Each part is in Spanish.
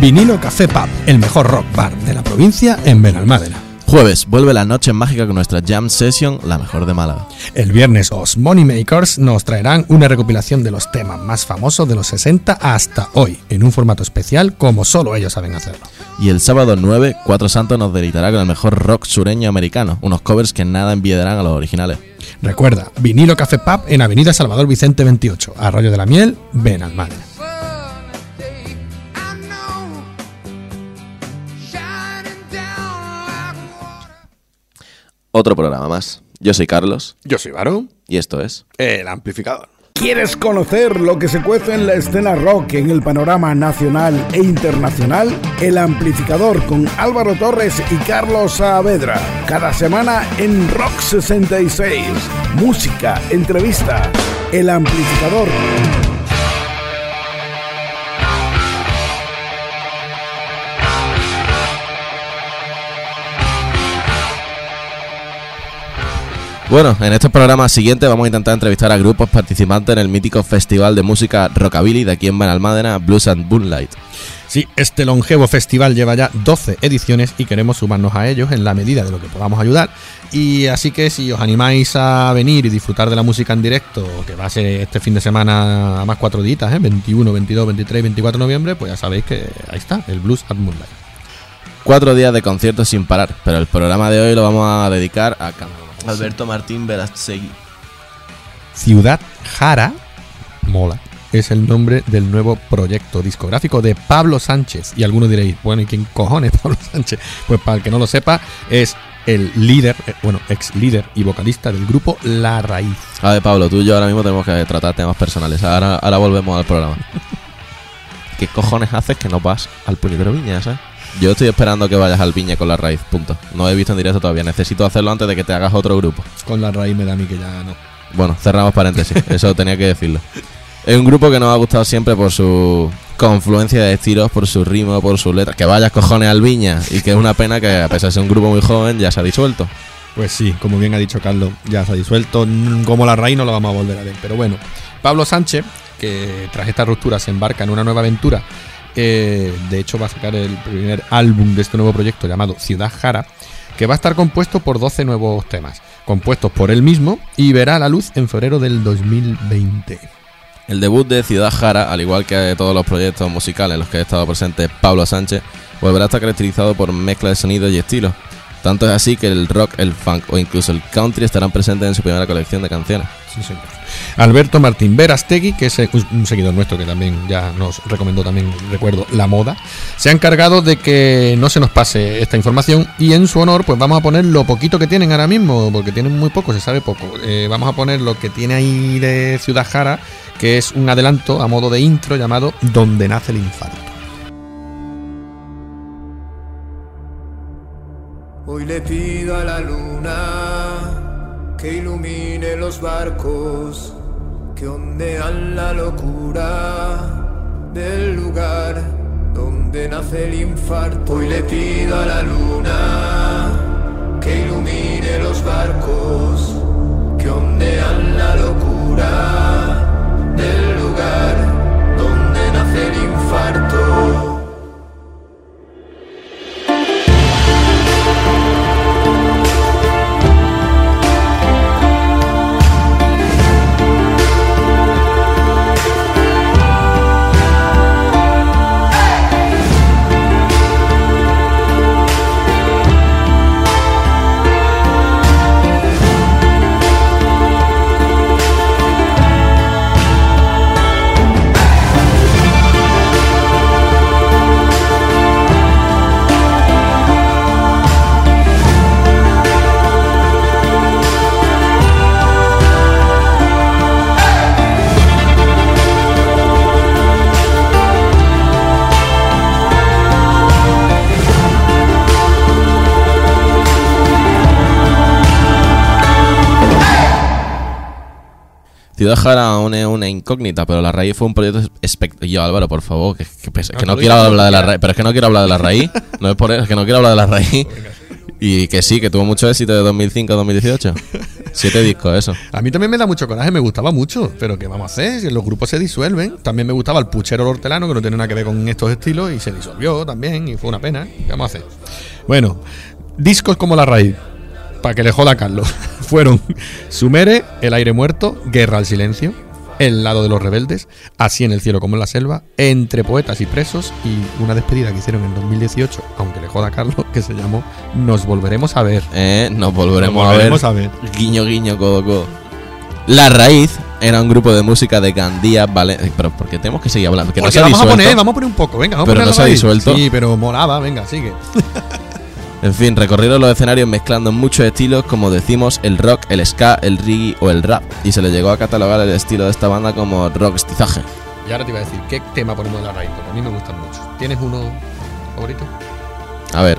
Vinilo Café Pub, el mejor rock bar de la provincia en Benalmádena. Jueves, vuelve la noche mágica con nuestra Jam Session, la mejor de Málaga. El viernes, os Money Makers nos traerán una recopilación de los temas más famosos de los 60 hasta hoy, en un formato especial como solo ellos saben hacerlo. Y el sábado 9, Cuatro Santos nos deleitará con el mejor rock sureño americano, unos covers que nada envidiarán a los originales. Recuerda, Vinilo Café Pub en Avenida Salvador Vicente 28, Arroyo de la Miel, Benalmádena. Otro programa más. Yo soy Carlos Yo soy Varón, y esto es... el amplificador. ¿Quieres conocer lo que se cuece en la escena rock en el panorama nacional e internacional? El amplificador con Álvaro Torres y Carlos Saavedra. Cada semana en Rock 66. Música, entrevista. El amplificador. Bueno, en este programa siguiente vamos a intentar entrevistar a grupos participantes en el mítico festival de música Rockabilly de aquí en Benalmádena, Blues and Moonlight. Sí, este longevo festival lleva ya 12 ediciones y queremos sumarnos a ellos en la medida de lo que podamos ayudar. Y así que si os animáis a venir y disfrutar de la música en directo, que va a ser este fin de semana a más cuatro días, ¿eh? 21, 22, 23 y 24 de noviembre, pues ya sabéis que ahí está, el Blues at Moonlight. Cuatro días de conciertos sin parar, pero el programa de hoy lo vamos a dedicar a Alberto Martín Verastegui. Ciudad Jara, mola, es el nombre del nuevo proyecto discográfico de Pablo Sánchez. Y algunos diréis, bueno, ¿y quién cojones Pablo Sánchez? Pues para el que no lo sepa, es el líder, eh, bueno, ex líder y vocalista del grupo La Raíz. A ver, Pablo, tú y yo ahora mismo tenemos que tratar temas personales. Ahora, ahora volvemos al programa. ¿Qué cojones haces que no vas al puñetero Viña, sabes? Yo estoy esperando que vayas al Viña con la raíz, punto. No he visto en directo todavía. Necesito hacerlo antes de que te hagas otro grupo. Con La Raíz me da a mí que ya no. Bueno, cerramos paréntesis. Eso tenía que decirlo. Es un grupo que nos ha gustado siempre por su confluencia de estilos, por su ritmo, por sus letras. Que vayas cojones al Viña. Y que es una pena que, a pesar de ser un grupo muy joven, ya se ha disuelto. Pues sí, como bien ha dicho Carlos, ya se ha disuelto. Mm, Como La Raíz no lo vamos a volver a ver. Pero bueno, Pablo Sánchez, que tras esta ruptura se embarca en una nueva aventura. Eh, de hecho, va a sacar el primer álbum de este nuevo proyecto llamado Ciudad Jara, que va a estar compuesto por 12 nuevos temas, compuestos por él mismo y verá la luz en febrero del 2020. El debut de Ciudad Jara, al igual que todos los proyectos musicales en los que ha estado presente Pablo Sánchez, volverá a estar caracterizado por mezcla de sonidos y estilos. Tanto es así que el rock, el funk o incluso el country estarán presentes en su primera colección de canciones. Sí, señor. Alberto Martín Verastegui, que es un- un seguidor nuestro que también ya nos recomendó también, recuerdo, la moda, se ha encargado de que no se nos pase esta información y en su honor pues vamos a poner lo poquito que tienen ahora mismo, porque tienen muy poco, se sabe poco. Eh, vamos a poner lo que tiene ahí de Ciudad Jara, que es un adelanto a modo de intro llamado Donde nace el infarto. Hoy le pido a la luna que ilumine los barcos que ondean la locura del lugar donde nace el infarto. Hoy le pido a la luna que ilumine los barcos que ondean la locura del lugar donde nace el infarto. Aún es una incógnita, pero la raíz fue un proyecto espectacular. Yo, Álvaro, por favor, que, que pesa- que No, quiero hablar de la raíz, pero es que no quiero hablar de la raíz. No es por eso, es que no quiero hablar de la raíz. Y que sí, que tuvo mucho éxito de 2005 a 2018. Siete discos, eso. A mí también me da mucho coraje, me gustaba mucho, pero ¿qué vamos a hacer? Si los grupos se disuelven. También me gustaba el puchero el hortelano, que no tiene nada que ver con estos estilos, y se disolvió también, y fue una pena. ¿Qué vamos a hacer? Bueno, discos como La Raíz, para que le joda a Carlos, fueron Sumere, El aire muerto, Guerra al silencio, El lado de los rebeldes, Así en el cielo como en la selva, Entre poetas y presos, y una despedida que hicieron en 2018, aunque le joda a Carlos, que se llamó Nos volveremos a ver. Eh, nos volveremos, Nos volveremos a, a ver. Guiño, guiño, codo, codo. La Raíz era un grupo de música de Gandía, vale. Pero porque tenemos que seguir hablando. Que no se ha vamos a disuelto. poner, vamos a poner un poco, venga, vamos Pero a poner no La se ha disuelto. Sí, pero molaba, venga, sigue. En fin, recorrieron los escenarios mezclando muchos estilos, como decimos, el rock, el ska, el reggae o el rap. Y se le llegó a catalogar el estilo de esta banda como rockstizaje. Y ahora te iba a decir, ¿qué tema ponemos de La Raíz? Porque a mí me gustan mucho. ¿Tienes uno favorito? A ver,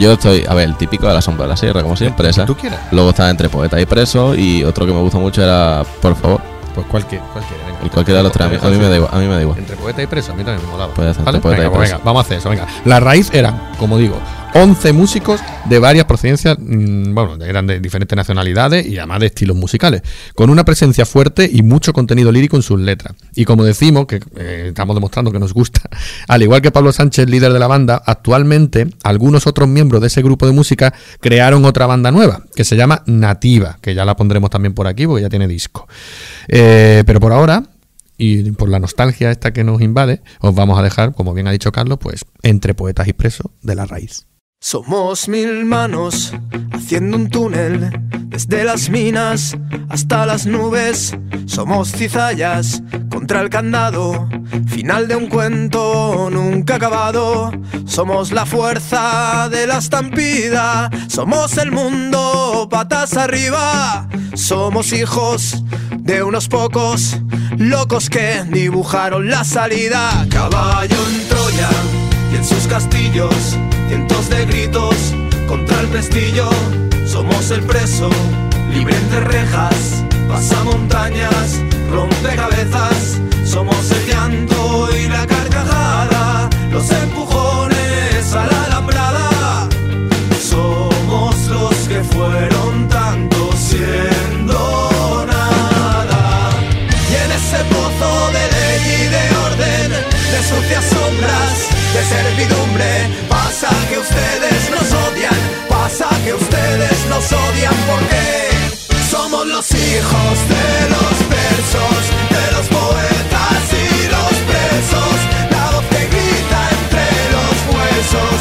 yo estoy. A ver, el típico de la sombra de la sierra, como siempre, esa. Tú quieras. Luego estaba entre poeta y preso. Y otro que me gusta mucho era, por favor, Pues cualquier, cualquiera, venga. el cualquiera de los tres. A mí, me da igual. A mí me da igual. Entre poeta y preso, a mí también me molaba. Puede ser, ¿Vale? entre poeta venga, y pues venga, vamos a hacer eso, venga. La raíz era, como digo, 11 músicos de varias procedencias, mm, bueno, eran de diferentes nacionalidades y además de estilos musicales, con una presencia fuerte y mucho contenido lírico en sus letras. Y como decimos, que eh, estamos demostrando que nos gusta, al igual que Pablo Sánchez, líder de la banda, actualmente algunos otros miembros de ese grupo de música crearon otra banda nueva, que se llama Nativa, que ya la pondremos también por aquí porque ya tiene disco. Eh, pero por ahora, y por la nostalgia esta que nos invade, os vamos a dejar, como bien ha dicho Carlos, pues entre poetas y presos de la raíz. Somos mil manos haciendo un túnel desde las minas hasta las nubes. Somos cizallas contra el candado, final de un cuento nunca acabado. Somos la fuerza de la estampida, somos el mundo patas arriba. Somos hijos de unos pocos locos que dibujaron la salida. Caballo en Troya y en sus castillos, cientos de gritos contra el prestillo. Somos el preso, libre entre rejas, pasa montañas, rompe cabezas. Somos el llanto y la carcajada, los empujones a la alambrada. Somos los que fueron tanto siendo nada. Y en ese pozo de ley y de orden, de sucias sombras, de servidumbre, pasa que ustedes nos odian, pasa que ustedes nos odian porque somos los hijos de los versos, de los poetas y los presos, la voz que grita entre los huesos,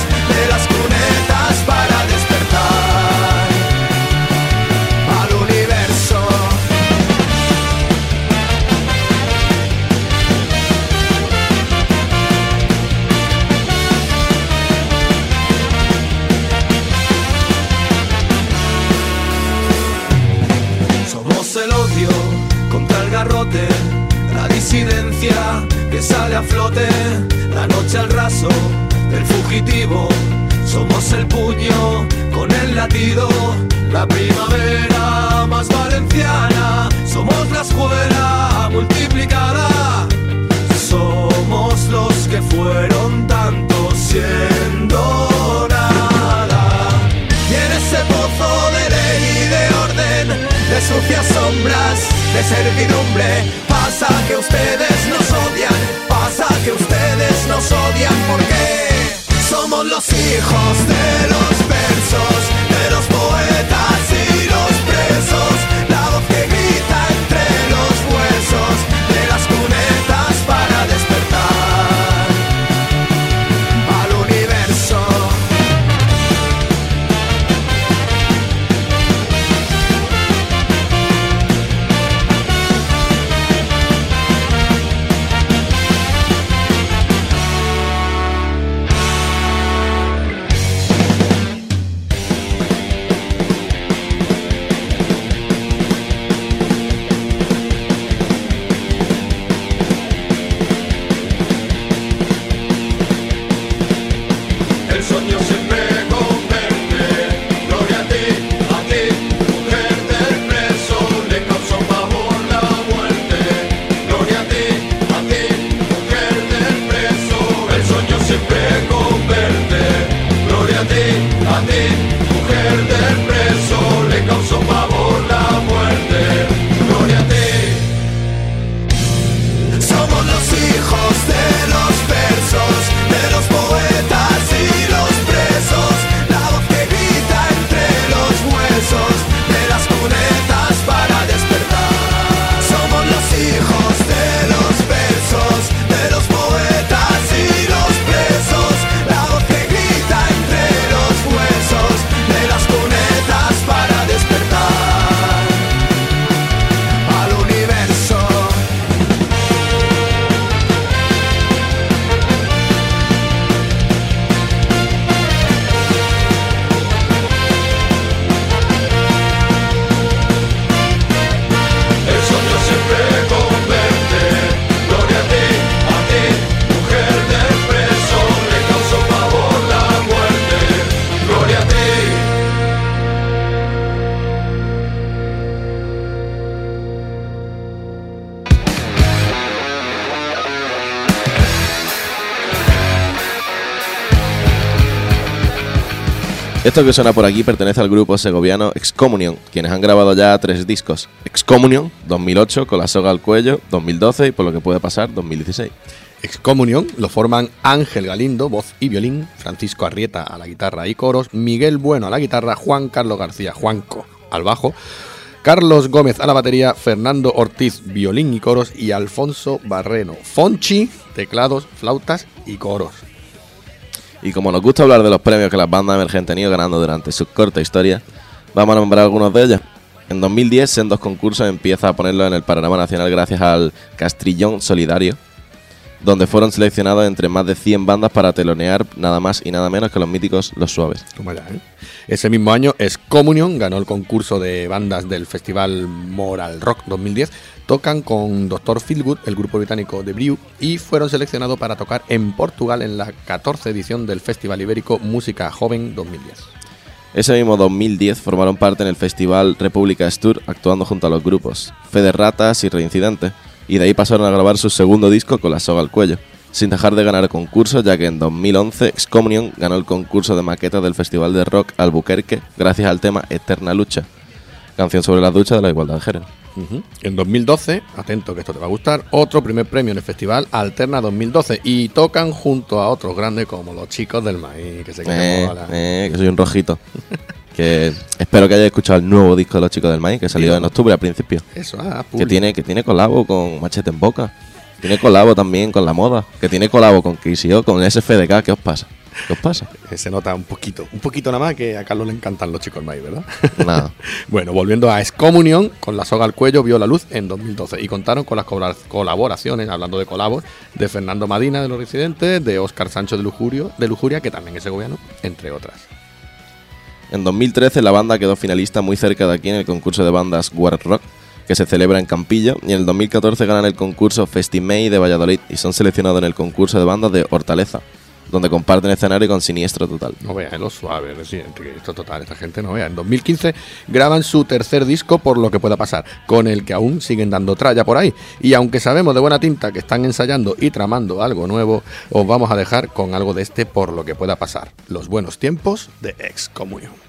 perder Esto que suena por aquí pertenece al grupo segoviano Excommunion, quienes han grabado ya tres discos. Excommunion, 2008, con la soga al cuello, 2012 y por lo que puede pasar, 2016. Excomunión lo forman Ángel Galindo, voz y violín, Francisco Arrieta a la guitarra y coros, Miguel Bueno a la guitarra, Juan Carlos García, Juanco al bajo, Carlos Gómez a la batería, Fernando Ortiz, violín y coros y Alfonso Barreno, Fonchi, teclados, flautas y coros. Y como nos gusta hablar de los premios que las bandas emergentes han ido ganando durante su corta historia, vamos a nombrar algunos de ellos. En 2010, en dos concursos empieza a ponerlo en el panorama nacional gracias al Castrillón Solidario, donde fueron seleccionados entre más de 100 bandas para telonear nada más y nada menos que los míticos Los Suaves. Ya, ¿eh? Ese mismo año, Excommunion ganó el concurso de bandas del Festival Moral Rock 2010. Tocan con Dr. Feelgood, el grupo británico de Brew, y fueron seleccionados para tocar en Portugal en la 14 edición del Festival Ibérico Música Joven 2010. Ese mismo 2010 formaron parte en el festival República Tour actuando junto a los grupos Fede Ratas y Reincidente, y de ahí pasaron a grabar su segundo disco con la soga al cuello, sin dejar de ganar concursos, ya que en 2011 Excommunion ganó el concurso de maquetas del Festival de Rock Albuquerque gracias al tema Eterna Lucha, canción sobre la lucha de la igualdad de género. Ujú. En 2012, atento que esto te va a gustar, otro primer premio en el festival Alterna 2012 y tocan junto a otros grandes como los chicos del maíz, que se Eh, quedan mola. eh, que soy un rojito. que espero que hayáis escuchado el nuevo disco de los chicos del maíz que salió en octubre al principio. Eso, ah, Que tiene, que tiene colabo con Machete en Boca. Tiene colabo también con la moda. Que tiene colabo con KCO, con SFDK. ¿Qué os pasa? ¿Qué os pasa? Eh, Se nota un poquito, un poquito nada más que a Carlos le encantan los chicos del maíz, ¿verdad? Nada. Bueno, volviendo a Excomunión, con la soga al cuello vio la luz en 2012 y contaron con las colaboraciones, hablando de colabos, de Fernando Madina de Los Residentes, de Óscar Sancho de, Lujurio, de Lujuria, que también es segoviano, entre otras. En 2013 la banda quedó finalista muy cerca de aquí en el concurso de bandas World Rock, que se celebra en Campillo, y en el 2014 ganan el concurso Festimei de Valladolid y son seleccionados en el concurso de bandas de Hortaleza, donde comparten escenario con Siniestro Total. No veas, lo suave, esto total, esta gente no vea. En 2015 graban su tercer disco, por lo que pueda pasar, con el que aún siguen dando tralla por ahí. Y aunque sabemos de buena tinta que están ensayando y tramando algo nuevo, os vamos a dejar con algo de este por lo que pueda pasar. Los buenos tiempos de Excomunión.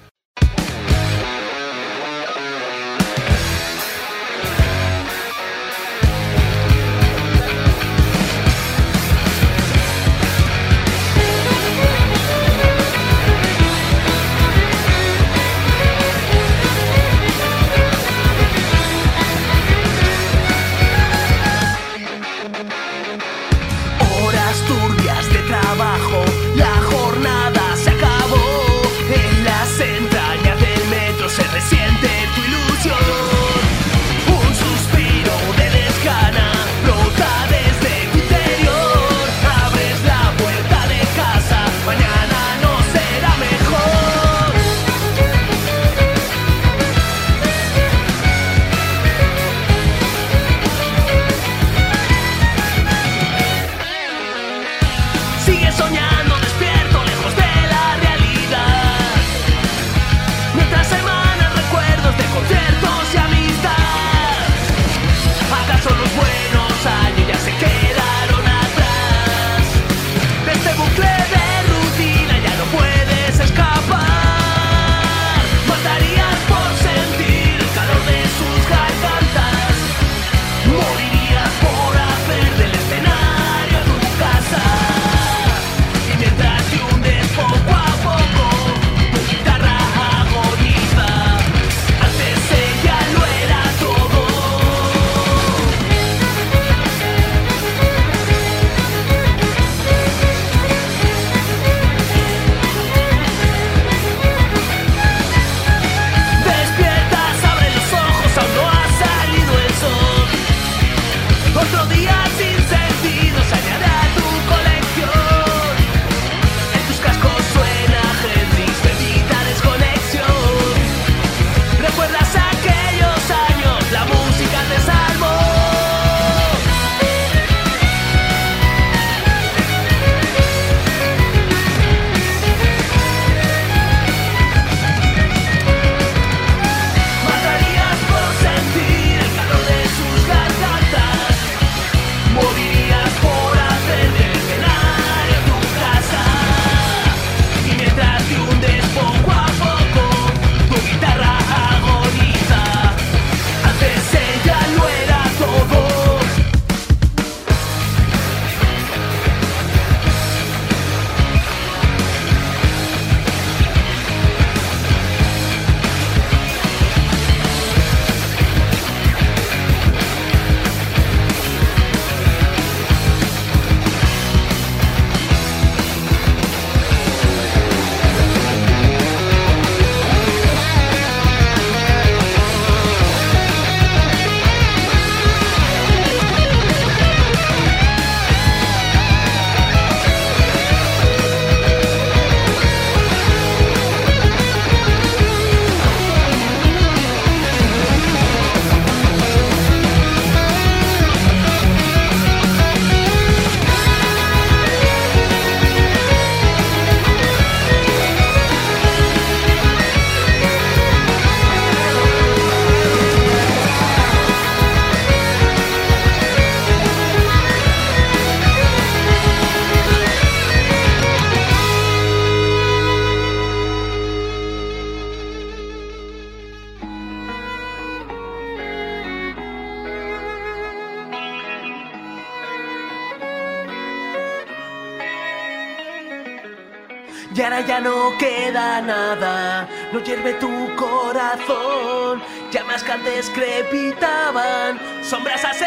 Hierve tu corazón, llamas que antes crepitaban, sombras en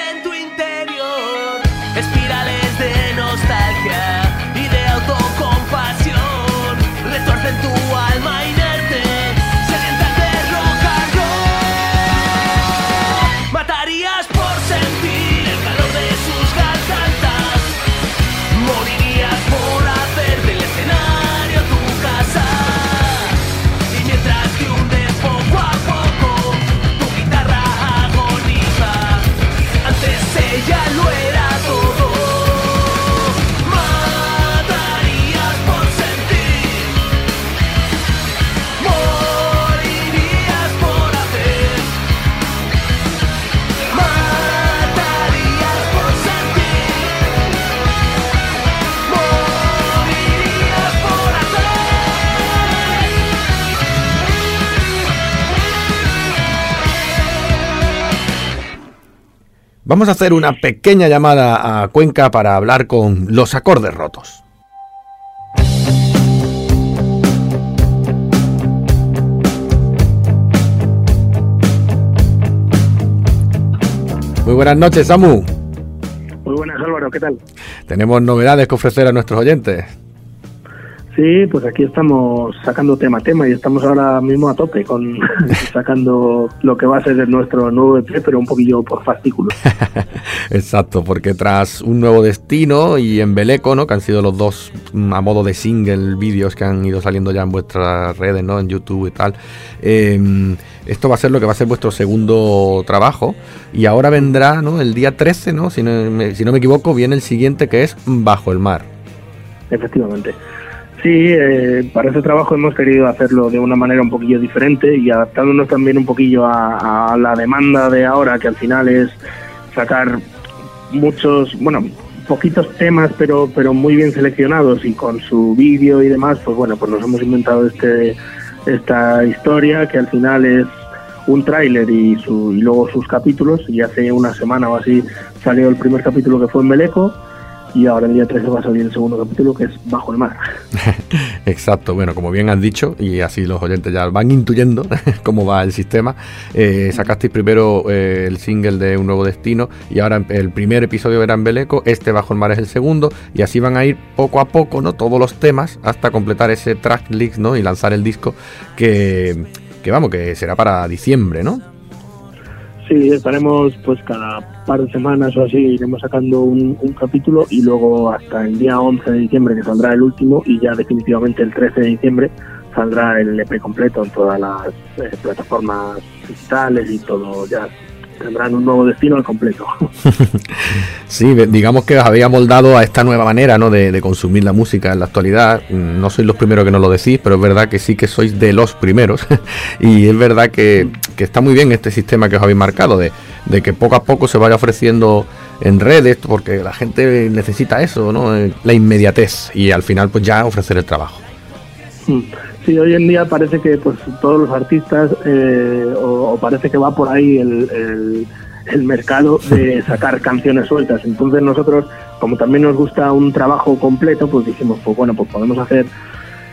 Vamos a hacer una pequeña llamada a Cuenca para hablar con los acordes rotos. Muy buenas noches, Samu. Muy buenas, Álvaro, ¿qué tal? Tenemos novedades que ofrecer a nuestros oyentes. Sí, pues aquí estamos sacando tema a tema y estamos ahora mismo a tope con sacando lo que va a ser nuestro nuevo EP, pero un poquillo por fascículos. Exacto, porque tras un nuevo destino y Embeleco, ¿no? Que han sido los dos mm, a modo de single vídeos que han ido saliendo ya en vuestras redes, ¿no? En YouTube y tal. eh, esto va a ser lo que va a ser vuestro segundo trabajo. Y ahora vendrá, ¿no? El día 13, ¿no? Si no me, si no me equivoco, viene el siguiente que es Bajo el Mar. Efectivamente. Sí, eh, para ese trabajo hemos querido hacerlo de una manera un poquillo diferente y adaptándonos también un poquillo a, la demanda de ahora, que al final es sacar muchos, bueno, poquitos temas, pero pero muy bien seleccionados y con su vídeo y demás, pues bueno, pues nos hemos inventado este esta historia que al final es un tráiler y, y luego sus capítulos y hace una semana o así salió el primer capítulo que fue en Beleco y ahora el día 13 va a salir el segundo capítulo que es Bajo el Mar. Exacto, bueno, como bien has dicho, y así los oyentes ya van intuyendo cómo va el sistema, eh, sacasteis primero eh, el single de Un Nuevo Destino y ahora el primer episodio era en Beleco, este Bajo el Mar es el segundo, y así van a ir poco a poco, ¿no? Todos los temas hasta completar ese tracklist, ¿no? Y lanzar el disco que, que vamos, que será para diciembre, ¿no? Sí, estaremos pues cada par de semanas o así iremos sacando un, capítulo y luego hasta el día 11 de diciembre que saldrá el último y ya definitivamente el 13 de diciembre saldrá el EP completo en todas las eh, plataformas digitales y todo ya tendrán un nuevo destino al completo. Sí, digamos que os había moldado a esta nueva manera ¿no? de, de consumir la música en la actualidad. No sois los primeros que nos lo decís, pero es verdad que sí que sois de los primeros. y es verdad que, que está muy bien este sistema que os habéis marcado, de, de que poco a poco se vaya ofreciendo en redes, porque la gente necesita eso, ¿no? La inmediatez y al final pues ya ofrecer el trabajo. Mm. Sí, hoy en día parece que pues todos los artistas eh, o, parece que va por ahí el, el- mercado de sacar canciones sueltas. Entonces nosotros, como también nos gusta un trabajo completo, pues dijimos, pues bueno, pues podemos hacer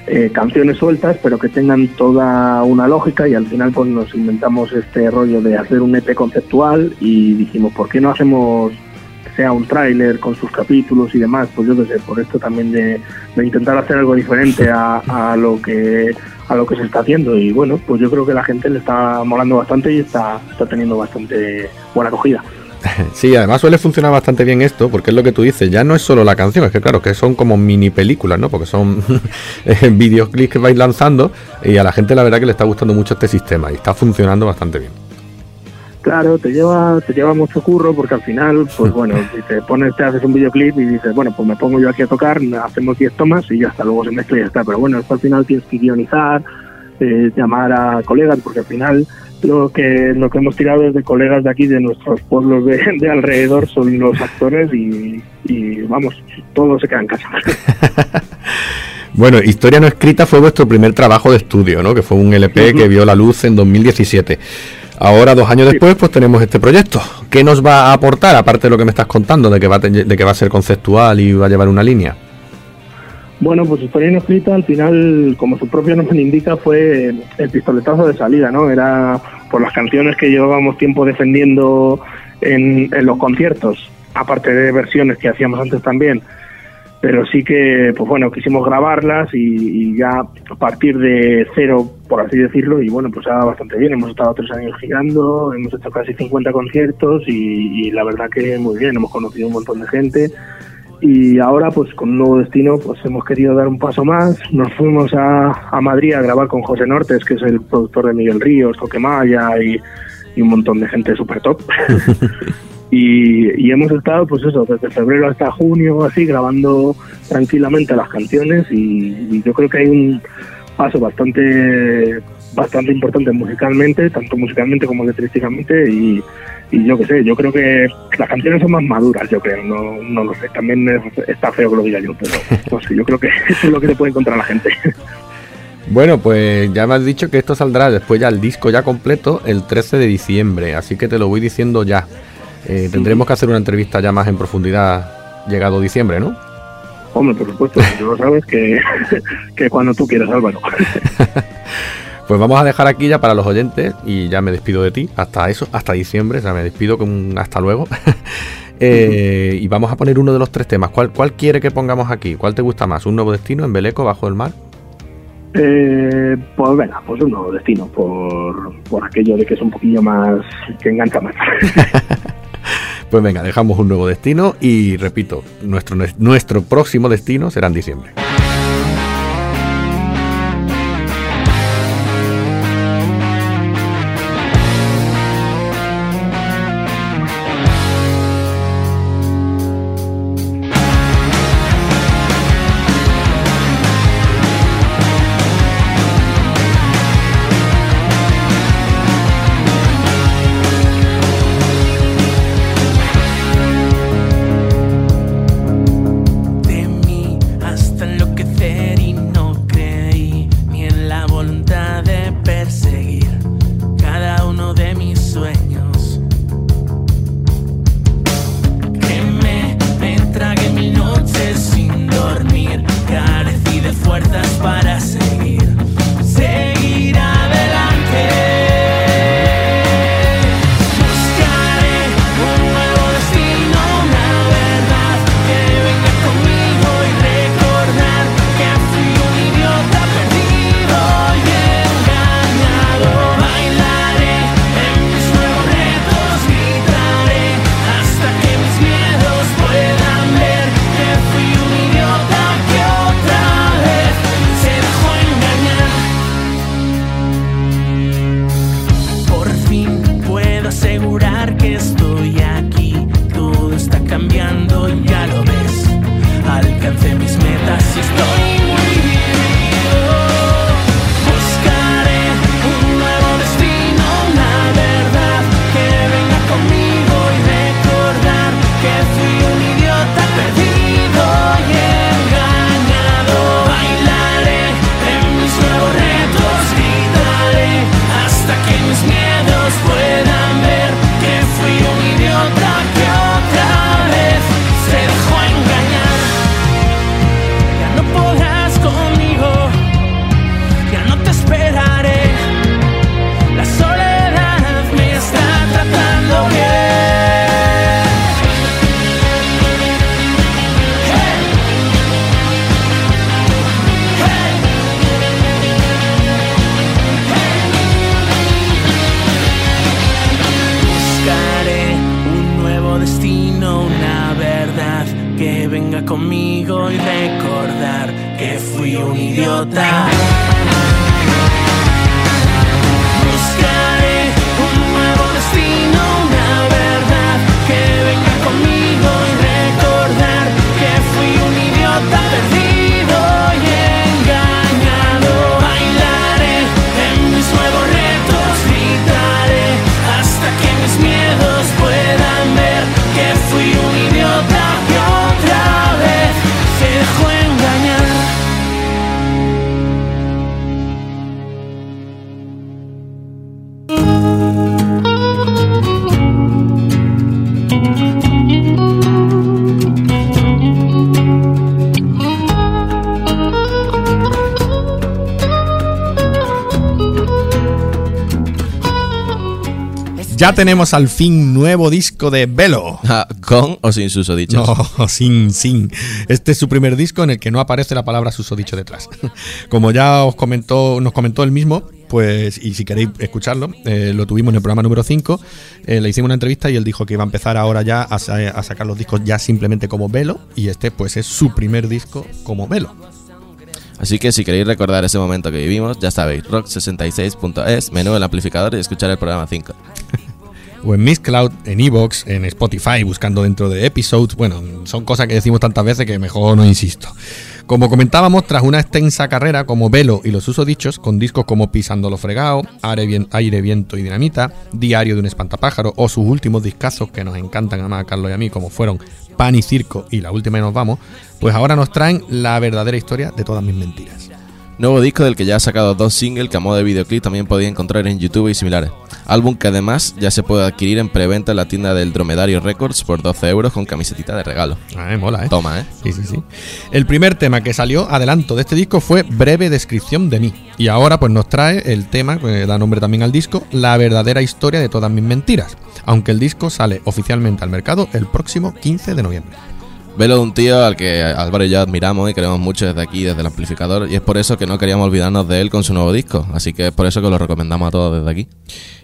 eh, canciones sueltas, pero que tengan toda una lógica y al final pues nos inventamos este rollo de hacer un EP conceptual y dijimos, ¿por qué no hacemos sea un tráiler con sus capítulos y demás? Pues yo qué sé, por esto también de, intentar hacer algo diferente a, a lo que a lo que se está haciendo y bueno, pues yo creo que la gente le está molando bastante y está, está teniendo bastante buena acogida. Sí, además suele funcionar bastante bien esto, porque es lo que tú dices, ya no es solo la canción, es que claro, que son como mini películas, ¿no? Porque son eh, videoclips que vais lanzando y a la gente la verdad que le está gustando mucho este sistema y está funcionando bastante bien. Claro, te lleva, te lleva mucho curro porque al final, pues bueno, si te pones, te haces un videoclip y dices, bueno, pues me pongo yo aquí a tocar, hacemos 10 tomas y ya hasta luego se mezcla y ya está. Pero bueno, esto al final tienes que guionizar, eh, llamar a colegas, porque al final lo que lo que hemos tirado es de colegas de aquí, de nuestros pueblos de, de alrededor, son los actores y, y vamos, todos se quedan en casa. Bueno, Historia no escrita fue vuestro primer trabajo de estudio, ¿no? Que fue un LP que vio la luz en 2017. Ahora, dos años después, pues tenemos este proyecto. ¿Qué nos va a aportar, aparte de lo que me estás contando, de que va a, de que va a ser conceptual y va a llevar una línea? Bueno, pues Historia no escrita, al final, como su propio nombre indica, fue el pistoletazo de salida, ¿no? Era por las canciones que llevábamos tiempo defendiendo en, en los conciertos, aparte de versiones que hacíamos antes también. Pero sí que, pues bueno, quisimos grabarlas y, ya a partir de cero, por así decirlo, y bueno, pues ha bastante bien. Hemos estado tres años girando, hemos hecho casi 50 conciertos y, la verdad que muy bien, hemos conocido un montón de gente. Y ahora pues con un nuevo destino pues hemos querido dar un paso más. Nos fuimos a, a Madrid a grabar con José Nortes que es el productor de Miguel Ríos Toquemaya y, y un montón de gente súper top y, y hemos estado pues eso desde febrero hasta junio así grabando tranquilamente las canciones y, yo creo que hay un paso bastante bastante importante musicalmente tanto musicalmente como letrísticamente y y yo qué sé, yo creo que las canciones son más maduras, yo creo, no, no lo sé, también es- está feo que lo diga yo, pero no sé, yo creo que eso es lo que te puede encontrar la gente. Bueno, pues ya me has dicho que esto saldrá después ya el disco ya completo el 13 de diciembre, así que te lo voy diciendo ya. Eh, tendremos que hacer una entrevista ya más en profundidad llegado diciembre, ¿no? Hombre, por supuesto, tú lo sabes que, que cuando tú quieras, Álvaro. Pues vamos a dejar aquí ya para los oyentes y ya me despido de ti hasta eso, hasta diciembre, o sea, me despido con un hasta luego. Eh, y vamos a poner uno de los tres temas. ¿Cuál, ¿Cuál quiere que pongamos aquí? ¿Cuál te gusta más? ¿Un nuevo destino en Beleco, bajo el mar? Eh, pues venga, pues un nuevo destino, por, por aquello de que es un poquillo más, que engancha más. Pues venga, dejamos un nuevo destino y repito, nuestro, nuestro próximo destino será en diciembre. Ya tenemos al fin nuevo disco de Velo. Ah, ¿Con o sin susodichos? No, sin, sin. Este es su primer disco en el que no aparece la palabra susodicho detrás. Como ya os comentó, nos comentó el mismo, pues, y si queréis escucharlo, eh, lo tuvimos en el programa número 5, eh, le hicimos una entrevista y él dijo que iba a empezar ahora ya a, sa- a sacar los discos ya simplemente como Velo, y este pues es su primer disco como Velo. Así que si queréis recordar ese momento que vivimos, ya sabéis, rock66.es, menú del amplificador y escuchar el programa 5. O en Miss Cloud, en Evox, en Spotify, buscando dentro de episodes. Bueno, son cosas que decimos tantas veces que mejor no insisto. Como comentábamos, tras una extensa carrera como Velo y los usodichos, con discos como Pisando lo fregado, Aire, Vien- Aire, Viento y Dinamita, Diario de un espantapájaro o sus últimos discazos que nos encantan además a Carlos y a mí, como fueron Pan y Circo y La Última y Nos Vamos, pues ahora nos traen la verdadera historia de todas mis mentiras. Nuevo disco del que ya ha sacado dos singles que a modo de videoclip también podéis encontrar en YouTube y similares. Álbum que además ya se puede adquirir en preventa en la tienda del Dromedario Records por 12 euros con camisetita de regalo. Ah, eh, mola, ¿eh? Toma, ¿eh? Sí, sí, sí. El primer tema que salió adelanto de este disco fue Breve Descripción de mí. Y ahora pues nos trae el tema, que da nombre también al disco, La verdadera historia de todas mis mentiras. Aunque el disco sale oficialmente al mercado el próximo 15 de noviembre. Velo de un tío al que Álvaro y yo admiramos y queremos mucho desde aquí, desde el amplificador, y es por eso que no queríamos olvidarnos de él con su nuevo disco. Así que es por eso que lo recomendamos a todos desde aquí.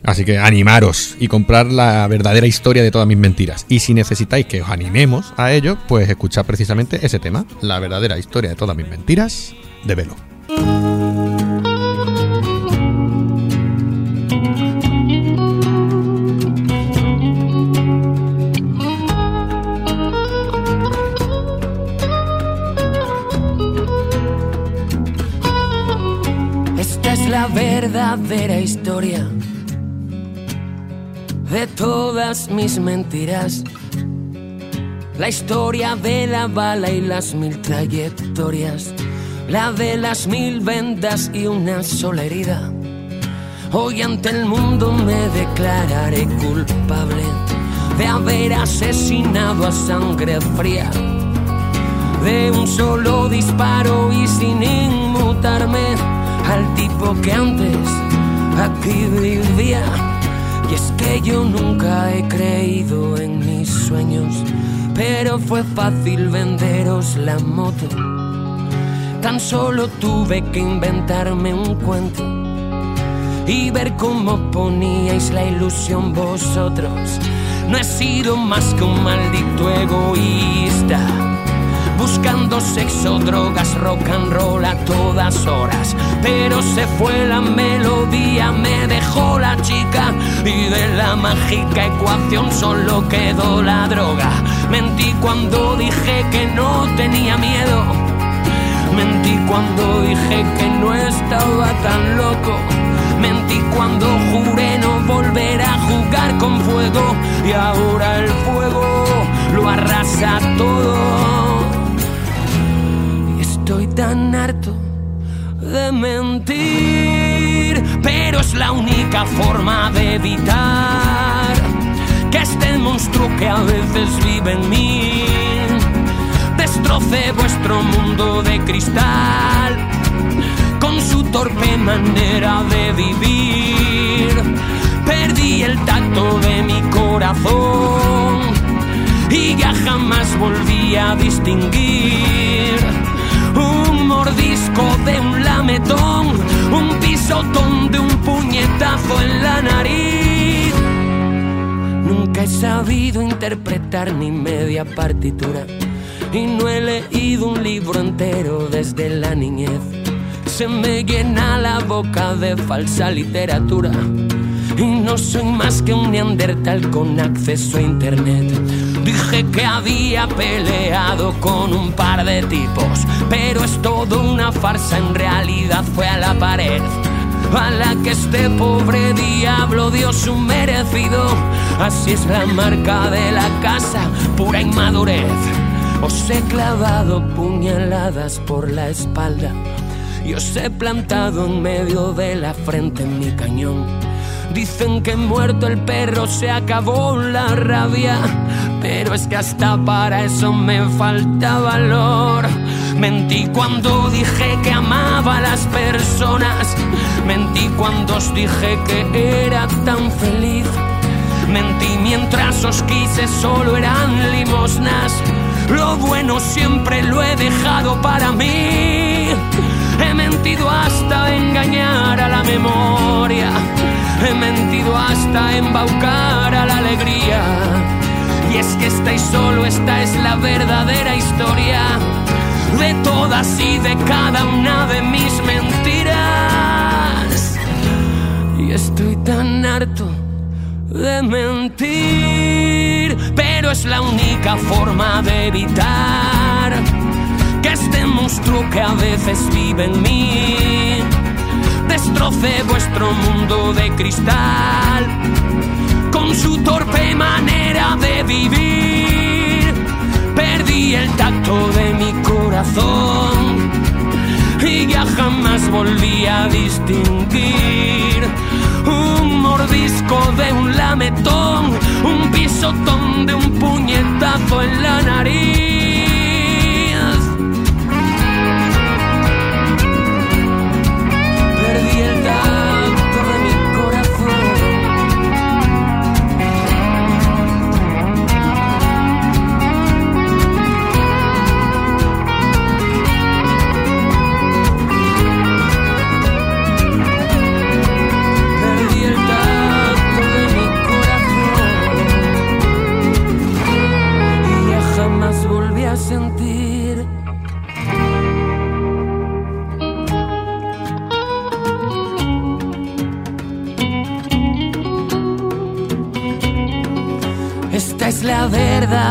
Así que animaros y comprar la verdadera historia de todas mis mentiras. Y si necesitáis que os animemos a ello, pues escuchad precisamente ese tema, La verdadera historia de todas mis mentiras, de Velo. La verdadera historia de todas mis mentiras. La historia de la bala y las mil trayectorias. La de las mil vendas y una sola herida. Hoy ante el mundo me declararé culpable de haber asesinado a sangre fría. De un solo disparo y sin inmutarme al tipo que antes aquí vivía. Y es que yo nunca he creído en mis sueños, pero fue fácil venderos la moto. Tan solo tuve que inventarme un cuento y ver cómo poníais la ilusión vosotros. No he sido más que un maldito egoísta buscando sexo, drogas, rock and roll a todas horas. Pero se fue la melodía, me dejó la chica y de la mágica ecuación solo quedó la droga. Mentí cuando dije que no tenía miedo. Mentí cuando dije que no estaba tan loco. Mentí cuando juré no volver a jugar con fuego. Y ahora el fuego lo arrasa todo. Estoy tan harto de mentir. Pero es la única forma de evitar que este monstruo que a veces vive en mí destroce vuestro mundo de cristal con su torpe manera de vivir. Perdí el tacto de mi corazón y ya jamás volví a distinguir mordisco de un lametón, un pisotón de un puñetazo en la nariz. Nunca he sabido interpretar ni media partitura y no he leído un libro entero desde la niñez. Se me llena la boca de falsa literatura y no soy más que un neandertal con acceso a internet. Dije que había peleado con un par de tipos, pero es todo una farsa, en realidad fue a la pared. A la que este pobre diablo dio su merecido. Así es la marca de la casa, pura inmadurez. Os he clavado puñaladas por la espalda y os he plantado en medio de la frente en mi cañón. Dicen que muerto el perro se acabó la rabia, pero es que hasta para eso me falta valor. Mentí cuando dije que amaba a las personas, mentí cuando os dije que era tan feliz. Mentí mientras os quise, solo eran limosnas. Lo bueno siempre lo he dejado para mí. He mentido hasta engañar a la memoria. He mentido hasta embaucar a la alegría. Y es que estáis solo, esta es la verdadera historia de todas y de cada una de mis mentiras. Y estoy tan harto de mentir, pero es la única forma de evitar que este monstruo que a veces vive en mí destroce vuestro mundo de cristal con su torpe manera de vivir. Perdí el tacto de mi corazón y ya jamás volví a distinguir un mordisco de un lametón, un pisotón de un puñetazo en la nariz.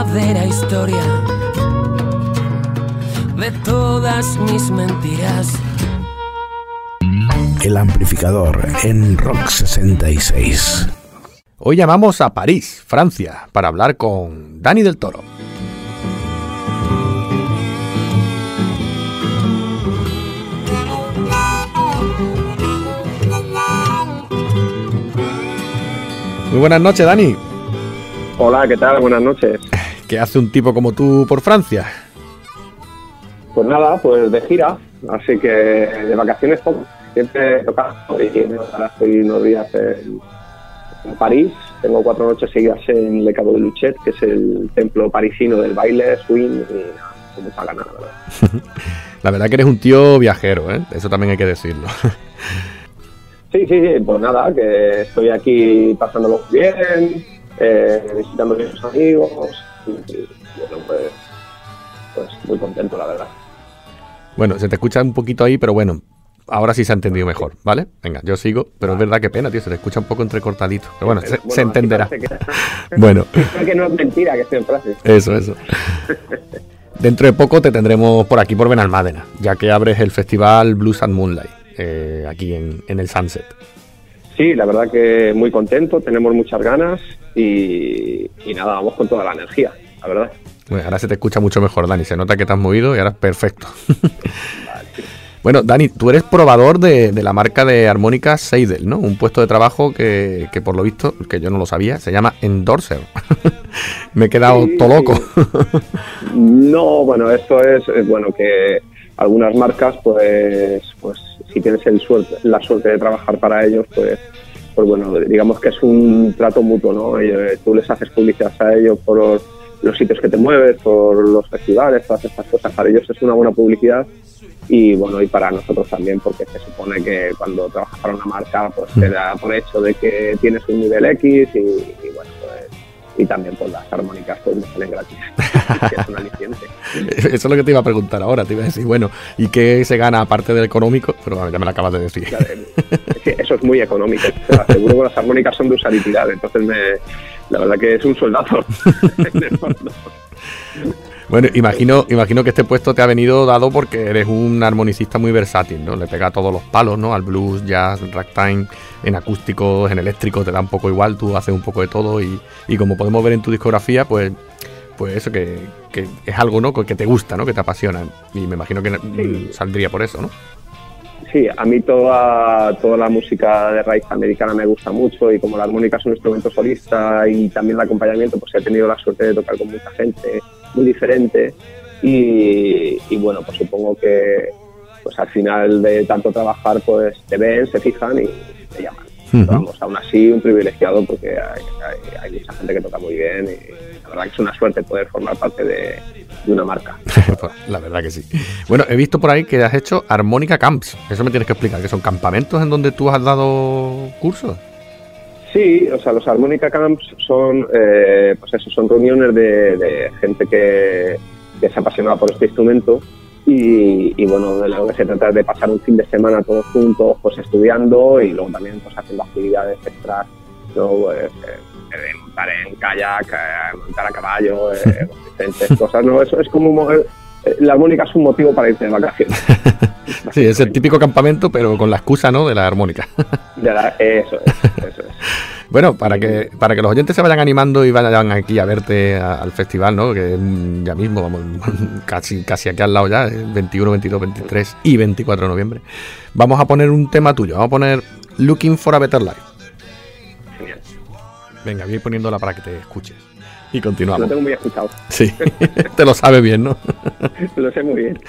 Verdadera historia de todas mis mentiras. El amplificador en Rock 66. Hoy llamamos a París, Francia, para hablar con Dani del Toro. Muy buenas noches, Dani. Hola, ¿qué tal? Buenas noches. ¿Qué hace un tipo como tú por Francia? Pues nada, pues de gira, así que de vacaciones poco. Siempre tocando y ahora estoy unos días en, en París. Tengo cuatro noches seguidas en Le Cabo de Luchet, que es el templo parisino del baile, swing y nada, con mucha ganas, la verdad. La verdad que eres un tío viajero, ¿eh? Eso también hay que decirlo. Sí, sí, sí, pues nada, que estoy aquí pasándolo bien, eh, visitando a mis amigos y, y, bueno, pues, pues muy contento, la verdad. Bueno, se te escucha un poquito ahí, pero bueno, ahora sí se ha entendido mejor, ¿vale? Venga, yo sigo, pero es verdad que pena, tío, se te escucha un poco entrecortadito. Pero bueno, se, se entenderá. así parece que- Bueno, que no es mentira que estoy en Francia. eso, eso. Dentro de poco te tendremos por aquí por Benalmádena, ya que abres el festival Blues and Moonlight, eh, aquí en, en el Sunset. Sí, la verdad que muy contento, tenemos muchas ganas y, y nada, vamos con toda la energía, la verdad. Bueno, ahora se te escucha mucho mejor, Dani. Se nota que te has movido y ahora es perfecto. bueno, Dani, tú eres probador de, de la marca de armónicas Seidel, ¿no? Un puesto de trabajo que, que por lo visto, que yo no lo sabía, se llama endorser. Me he quedado Sí. todo loco. No, bueno, esto es, eh, bueno, que algunas marcas, pues, pues si tienes el suerte, la suerte de trabajar para ellos, pues, pues bueno, digamos que es un trato mutuo, ¿no? Eh, Tú les haces publicidad a ellos por los, los sitios que te mueves, por los festivales, todas estas cosas. Para ellos es una buena publicidad y bueno, y para nosotros también, porque se supone que cuando trabajas para una marca, pues te da por hecho de que tienes un nivel X y, y bueno, pues, y también pues las armónicas pues me salen gratis, que es un aliciente. Eso es lo que te iba a preguntar ahora. Te iba a decir, bueno, ¿y qué se gana aparte del económico? Pero bueno, ya me lo acabas de decir. Claro, es que eso es muy económico. Te lo aseguro que las armónicas son de usar y tirar, entonces me, la verdad que es un fondo. Bueno, imagino, imagino que este puesto te ha venido dado porque eres un armonicista muy versátil, ¿no? Le pega a todos los palos, ¿no? Al blues, jazz, ragtime, en acústicos, en eléctrico, te da un poco igual, tú haces un poco de todo y, y como podemos ver en tu discografía, pues pues eso que, que es algo, ¿no? Que te gusta, ¿no? Que te apasiona. Y me imagino que saldría por eso, ¿no? Sí, a mí toda, toda la música de raíz americana me gusta mucho y como la armónica es un instrumento solista y también el acompañamiento, pues he tenido la suerte de tocar con mucha gente muy diferente y, y bueno, pues supongo que pues al final de tanto trabajar pues te ven, se fijan y te llaman. Vamos, aún así un privilegiado porque hay, hay- hay mucha gente que toca muy bien y la verdad que es una suerte poder formar parte de, de una marca. Pues, La verdad que sí. Bueno, he visto por ahí que has hecho Armónica Camps. Eso me tienes que explicar, que son campamentos en donde tú has dado cursos. Sí, o sea, los Harmonica Camps son, eh, pues eso, son reuniones de, de gente que, que se apasiona por este instrumento y, y, bueno, de lo que se trata es de pasar un fin de semana todos juntos, pues estudiando y luego también pues haciendo actividades extras, ¿no? Pues, eh, de montar en kayak, eh, montar a caballo, eh, diferentes cosas, ¿no? Eso es como, mo- eh, la armónica es un motivo para irte de vacaciones. Sí, es el típico campamento, pero con la excusa, ¿no? De la armónica. De la- eso es, eso es. Bueno, para que, para que los oyentes se vayan animando y vayan aquí a verte a- al festival, ¿no? Que ya mismo, vamos, casi, casi aquí al lado ya, el 21, 22, 23 y 24 de noviembre. Vamos a poner un tema tuyo, vamos a poner Looking for a Better Life. Genial. Venga, voy a ir poniéndola para que te escuches. Y Lo continuamos. tengo muy escuchado, Sí, te lo sabes bien, ¿no? lo sé muy bien.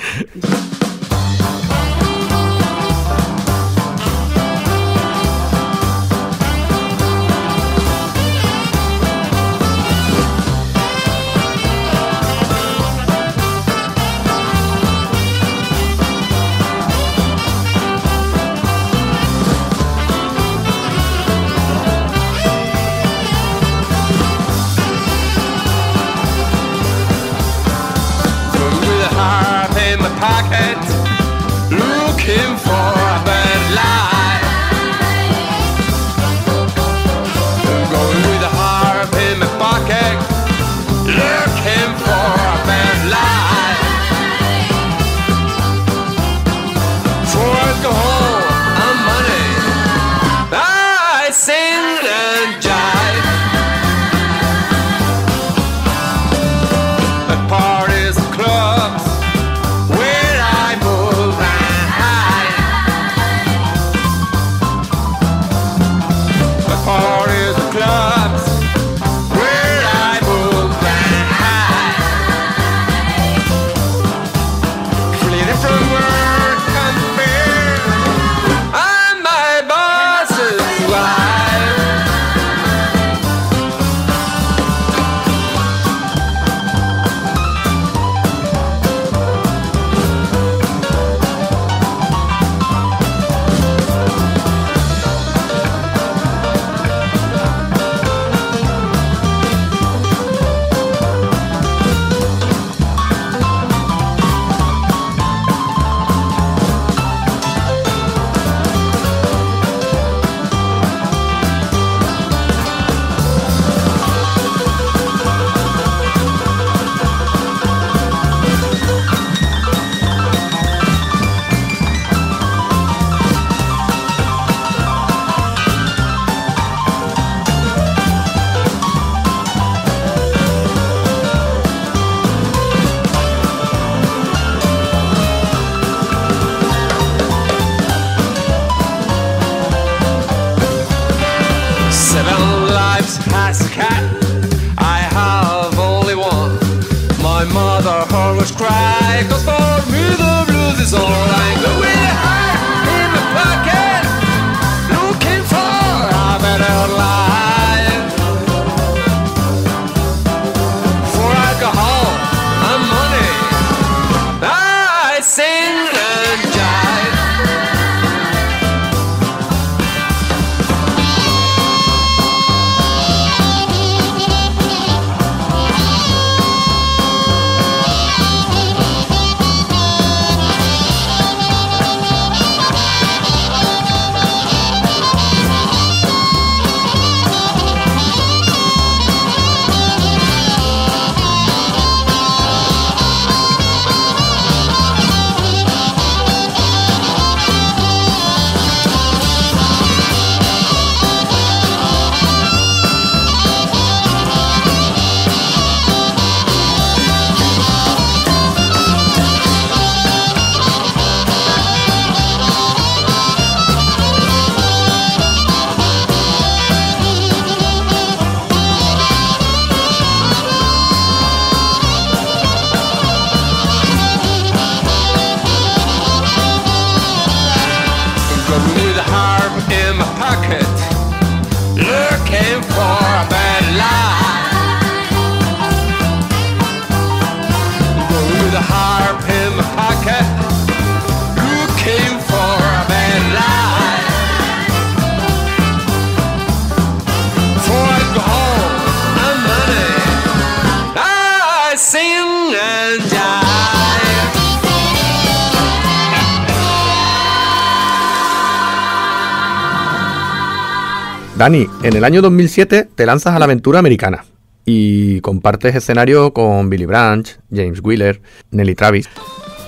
En el año 2007 te lanzas a la aventura americana y compartes escenario con Billy Branch, James Wheeler, Nelly Travis.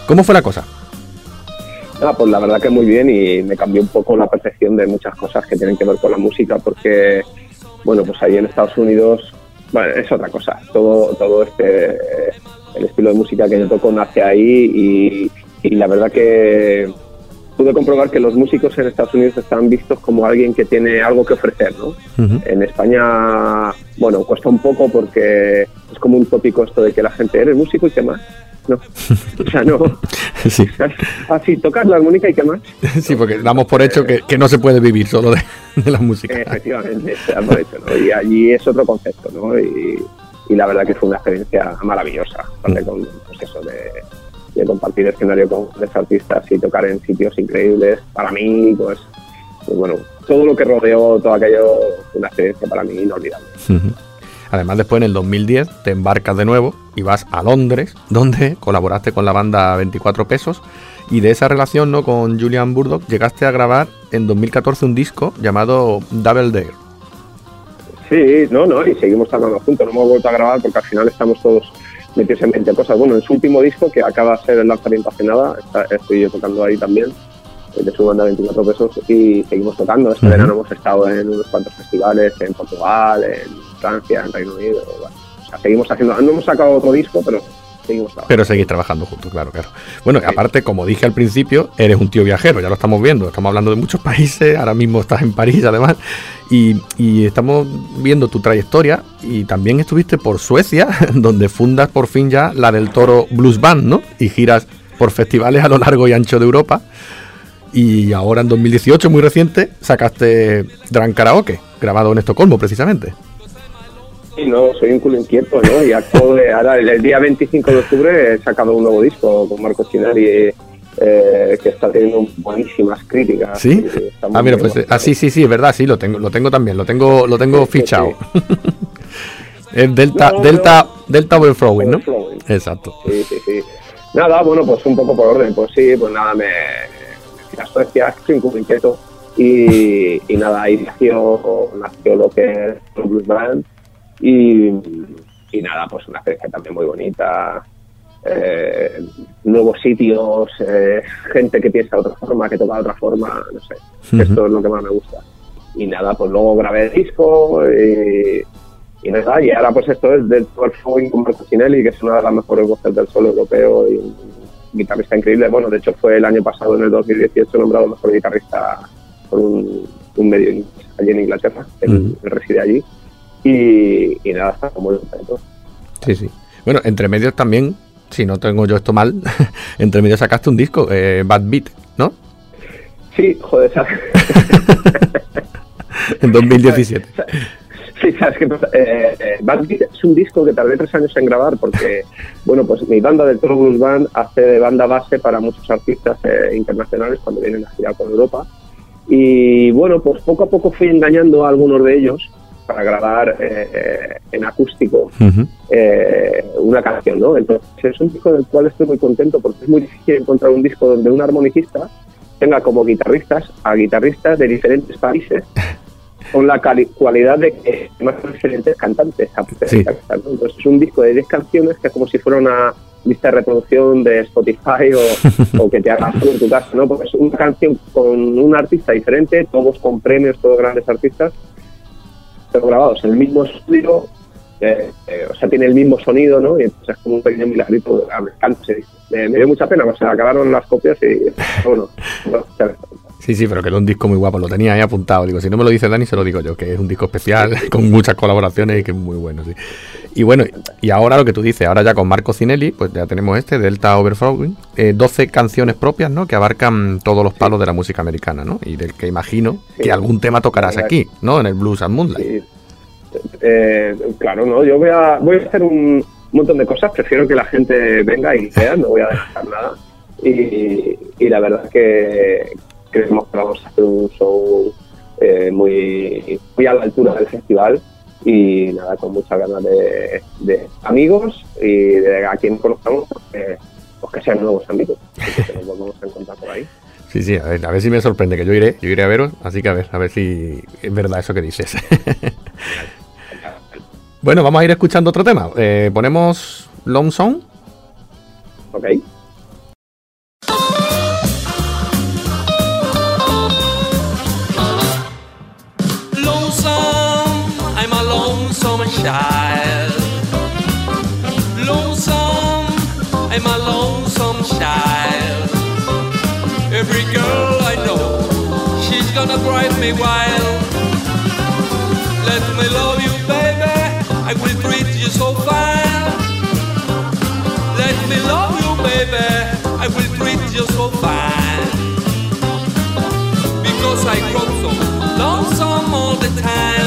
¿Cómo fue la cosa? Ah, pues la verdad que muy bien y me cambió un poco la percepción de muchas cosas que tienen que ver con la música porque, bueno, pues ahí en Estados Unidos, bueno, es otra cosa. Todo, todo este, el estilo de música que yo toco nace ahí y, y la verdad que pude comprobar que los músicos en Estados Unidos están vistos como alguien que tiene algo que ofrecer, ¿no? En España, bueno, cuesta un poco porque es como un tópico esto de que la gente, ¿eres músico y qué más? No, o sea, no. Sí. Así, tocas la armónica y qué más. Sí, porque damos por hecho que, que no se puede vivir solo de, de la música. Efectivamente, se da por hecho, ¿no? Y allí es otro concepto, ¿no? Y, y la verdad que fue una experiencia maravillosa, con pues eso de, de compartir escenario con grandes artistas y tocar en sitios increíbles. Para mí, pues, pues bueno, todo lo que rodeó todo aquello fue una experiencia para mí inolvidable. Además, después en el 2010 te embarcas de nuevo y vas a Londres, donde colaboraste con la banda 24 Pesos. Y de esa relación ¿no? con Julian Burdock llegaste a grabar en 2014 un disco llamado Double Dare. Sí, no, no, y seguimos tocando juntos. No hemos vuelto a grabar porque al final estamos todos metidos en 20 cosas. Bueno, en su último disco, que acaba de ser el lanzamiento hace nada, está- estoy yo tocando ahí también, eh, de su banda 24 pesos, y seguimos tocando. Este verano hemos estado en unos cuantos festivales, en Portugal, en Francia, en Reino Unido. Bueno, o sea, seguimos haciendo, no hemos sacado otro disco, pero Pero seguís trabajando juntos, claro, claro. Bueno, aparte, como dije al principio, eres un tío viajero, ya lo estamos viendo. Estamos hablando de muchos países, ahora mismo estás en París, además. Y, estamos viendo tu trayectoria. Y también estuviste por Suecia, donde fundas por fin ya la del Toro Blues Band, ¿no? Y giras por festivales a lo largo y ancho de Europa. Y ahora en 2018, muy reciente, sacaste Dran Karaoke, grabado en Estocolmo, precisamente. Sí, no, soy un culo inquieto, ¿no? Y acabo de, ahora, el, el día 25 de octubre he sacado un nuevo disco con Marco Chinari, eh, que está teniendo buenísimas críticas. ¿Sí? Ah, mira, pues ah, sí, sí, sí, es verdad, sí, lo tengo, lo tengo también, lo tengo, lo tengo fichado. es Delta, No, no, Delta, Delta Overflowing, ¿no? Overflowing. Exacto. Sí, sí, sí. Nada, bueno, pues un poco por orden. Pues sí, pues nada, me, me fui Suecia, soy un culo inquieto. Y, y nada, ahí nació, nació lo que es Blues Band. Y, y nada, pues una experiencia también muy bonita. Eh, nuevos sitios, eh, gente que piensa de otra forma, que toca de otra forma, no sé. Esto es lo que más me gusta. Y nada, pues luego grabé el disco y, y nada, y ahora pues esto es del Flowing con Marco Cinelli, que es una de las mejores voces del solo europeo y un guitarrista increíble. Bueno, de hecho fue el año pasado, en el 2018, nombrado mejor guitarrista por un, un medio allí en Inglaterra, él reside allí. Y, y nada, está muy contento. Sí, sí. Bueno, entre medios también, si no tengo yo esto mal, entre medios sacaste un disco, eh, Bad Beat, ¿no? Sí, joder, ¿sabes? En 2017. Sí, sabes que eh, eh, Bad Beat es un disco que tardé tres años en grabar porque, bueno, pues mi banda del Toro Blues Band hace de banda base para muchos artistas eh, internacionales cuando vienen a girar por Europa. Y bueno, pues poco a poco fui engañando a algunos de ellos para grabar eh, eh, en acústico Ujú. eh, una canción, ¿no? Entonces es un disco del cual estoy muy contento porque es muy difícil encontrar un disco donde un armonicista tenga como guitarristas a guitarristas de diferentes países con la cualidad de que más diferentes cantantes a Sí. Entonces es un disco de 10 canciones que es como si fuera una lista de reproducción de Spotify o, o que te hagas en tu casa, ¿no? Porque es una canción con un artista diferente, todos con premios, todos grandes artistas, grabados en el mismo estudio, eh, eh, o sea, tiene el mismo sonido, ¿no? Y entonces es como un pequeño milagrito. Me encanta. Me, dio mucha pena, o sea, acabaron las copias y, bueno, bueno, Sí, sí, pero que era un disco muy guapo, lo tenía ahí apuntado. Digo, si no me lo dice Dani, se lo digo yo, que es un disco especial, con muchas colaboraciones y que es muy bueno, sí. Y bueno, y ahora lo que tú dices, ahora ya con Marco Cinelli, pues ya tenemos este, Delta Overflowing, eh, 12 canciones propias, ¿no? Que abarcan todos los palos de la música americana, ¿no? Y del que imagino Sí. que algún tema tocarás aquí, ¿no? En el Blues and Moonlight. Sí. Eh, claro, no, yo voy a, voy a hacer un montón de cosas, prefiero que la gente venga y vea, no voy a dejar nada. Y, y la verdad es que creemos que vamos a hacer un show eh, muy, muy a la altura del festival y nada, con muchas ganas de, de amigos y de a quien conozcamos, pues que, pues que sean nuevos amigos, que nos volvamos a encontrar por ahí. Sí, sí, a ver, a ver si me sorprende, que yo iré, yo iré a veros, así que a ver, a ver si es verdad eso que dices. bueno, vamos a ir escuchando otro tema. Eh, ponemos Long Song. Ok. Child. Lonesome, I'm a lonesome child. Every girl I know, she's gonna drive me wild. Let me love you, baby. I will treat you so fine. Let me love you, baby. I will treat you so fine. Because I grow so lonesome all the time.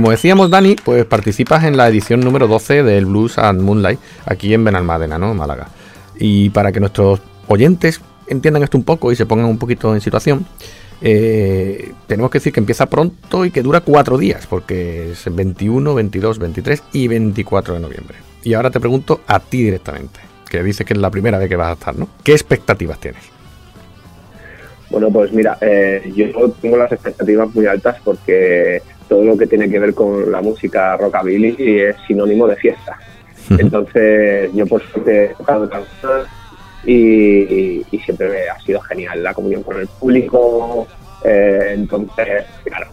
Como decíamos, Dani, pues participas en la edición número 12 del Blues and Moonlight aquí en Benalmádena, ¿no? Málaga. Y para que nuestros oyentes entiendan esto un poco y se pongan un poquito en situación, eh, tenemos que decir que empieza pronto y que dura cuatro días, porque es 21, 22, 23 y 24 de noviembre. Y ahora te pregunto a ti directamente, que dices que es la primera vez que vas a estar, ¿no? ¿Qué expectativas tienes? Bueno, pues mira, eh, yo tengo las expectativas muy altas porque todo lo que tiene que ver con la música rockabilly es sinónimo de fiesta. Entonces, yo por suerte he tocado canciones y, y siempre ha sido genial la comunión con el público. eh, entonces, claro,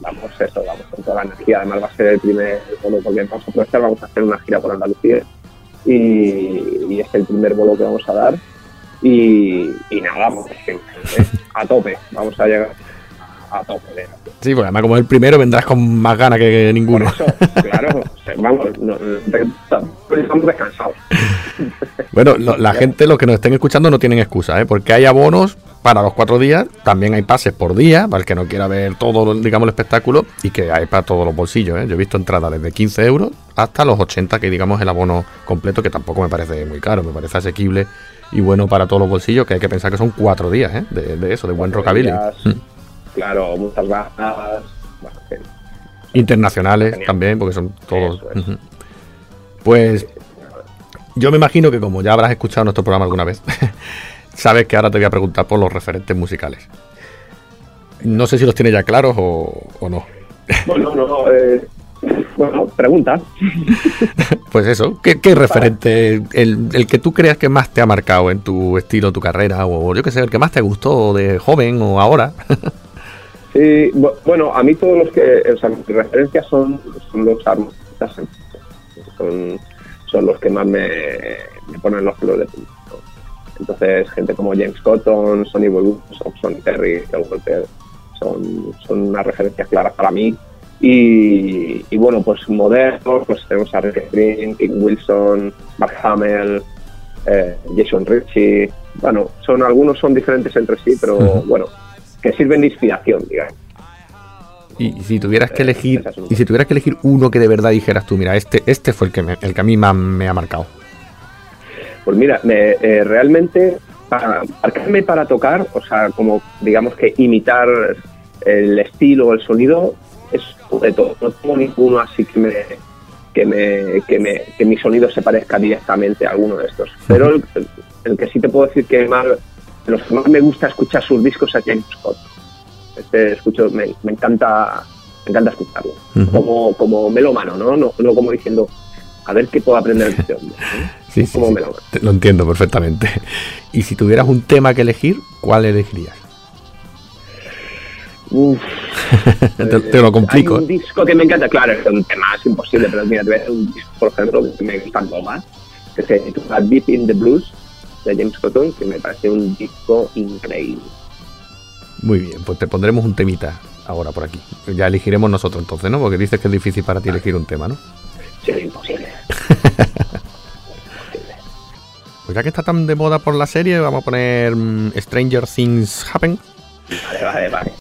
vamos eso, vamos con toda la energía. Además va a ser el primer bolo porque vamos a aprovechar, vamos a hacer una gira por Andalucía y, y es el primer bolo que vamos a dar. Y, y nada, pues, a tope, vamos a llegar a tope. de- Sí, porque además como el primero vendrás con más ganas que ninguno. eso, claro, vamos, no- estamos descansados. Bueno, lo- la gente, los que nos estén escuchando, no tienen excusa, ¿eh? porque hay abonos para los cuatro días, también hay pases por día, para el que no quiera ver todo, digamos, el espectáculo, y que hay para todos los bolsillos. ¿eh? Yo he visto entradas desde 15 euros hasta los 80, que digamos el abono completo, que tampoco me parece muy caro, me parece asequible y bueno para todos los bolsillos, que hay que pensar que son cuatro días ¿eh? de, de eso, de buen rockabilly. Claro, muchas. Bueno, fin. Internacionales Genial. también, porque son todos. Pues yo me imagino que como ya habrás escuchado nuestro programa alguna vez, sabes que ahora te voy a preguntar por los referentes musicales. No sé si los tienes ya claros o, o no. Bueno, no, eh, bueno, pregunta. Pues eso, ¿qué, qué referente, el, el que tú creas que más te ha marcado en tu estilo, tu carrera, o yo qué sé, el que más te gustó de joven o ahora? Sí, bu- bueno, a mí todos los que, o sea, mis referencias son, son los artistas, son, son los que más me, me ponen los pelos de punta. ¿no? Entonces, gente como James Cotton, Sonny Boy Sonny Terry, Phil Walker, son, son unas referencias claras para mí. Y, y bueno, pues modernos, pues tenemos a Rick Green, King Wilson, Mark Hamill, eh, Jason Ritchie. Bueno, son algunos son diferentes entre sí, pero bueno, que sirven de inspiración, digamos. Y, y si tuvieras que Eh, elegir, es y si tuvieras que elegir uno que de verdad dijeras tú, mira, este, este fue el que me- el que a mí más me ha marcado. Pues mira, me, eh, realmente para marcarme para tocar, o sea, como digamos que imitar el estilo o el sonido, es de todo. No tengo ninguno así que me que me, que me que mi sonido se parezca directamente a alguno de estos. Pero el, el que sí te puedo decir que más, de los que más me gusta escuchar sus discos es James Scott. Este escucho, me, me encanta me encanta escucharlo. Como, como melómano, ¿no? ¿no? No como diciendo, a ver qué puedo aprender de este hombre. ¿no? Sí, sí, como sí, melómano. te- lo entiendo perfectamente. Y si tuvieras un tema que elegir, ¿cuál elegirías? Uf, te, te lo complico. Hay un ¿eh? disco que me encanta, claro, es un tema es imposible, pero mira, te voy a hacer un disco, por ejemplo, que me gusta más, que se titula Deep in the Blues, de James Cotton, que me parece un disco increíble. Muy bien, pues te pondremos un temita ahora por aquí. Ya elegiremos nosotros entonces, ¿no? Porque dices que es difícil para ti elegir un tema, ¿no? Sí, es imposible. Pues ya que está tan de moda por la serie, vamos a poner mm, Stranger Things Happen. Vale, vale, vale.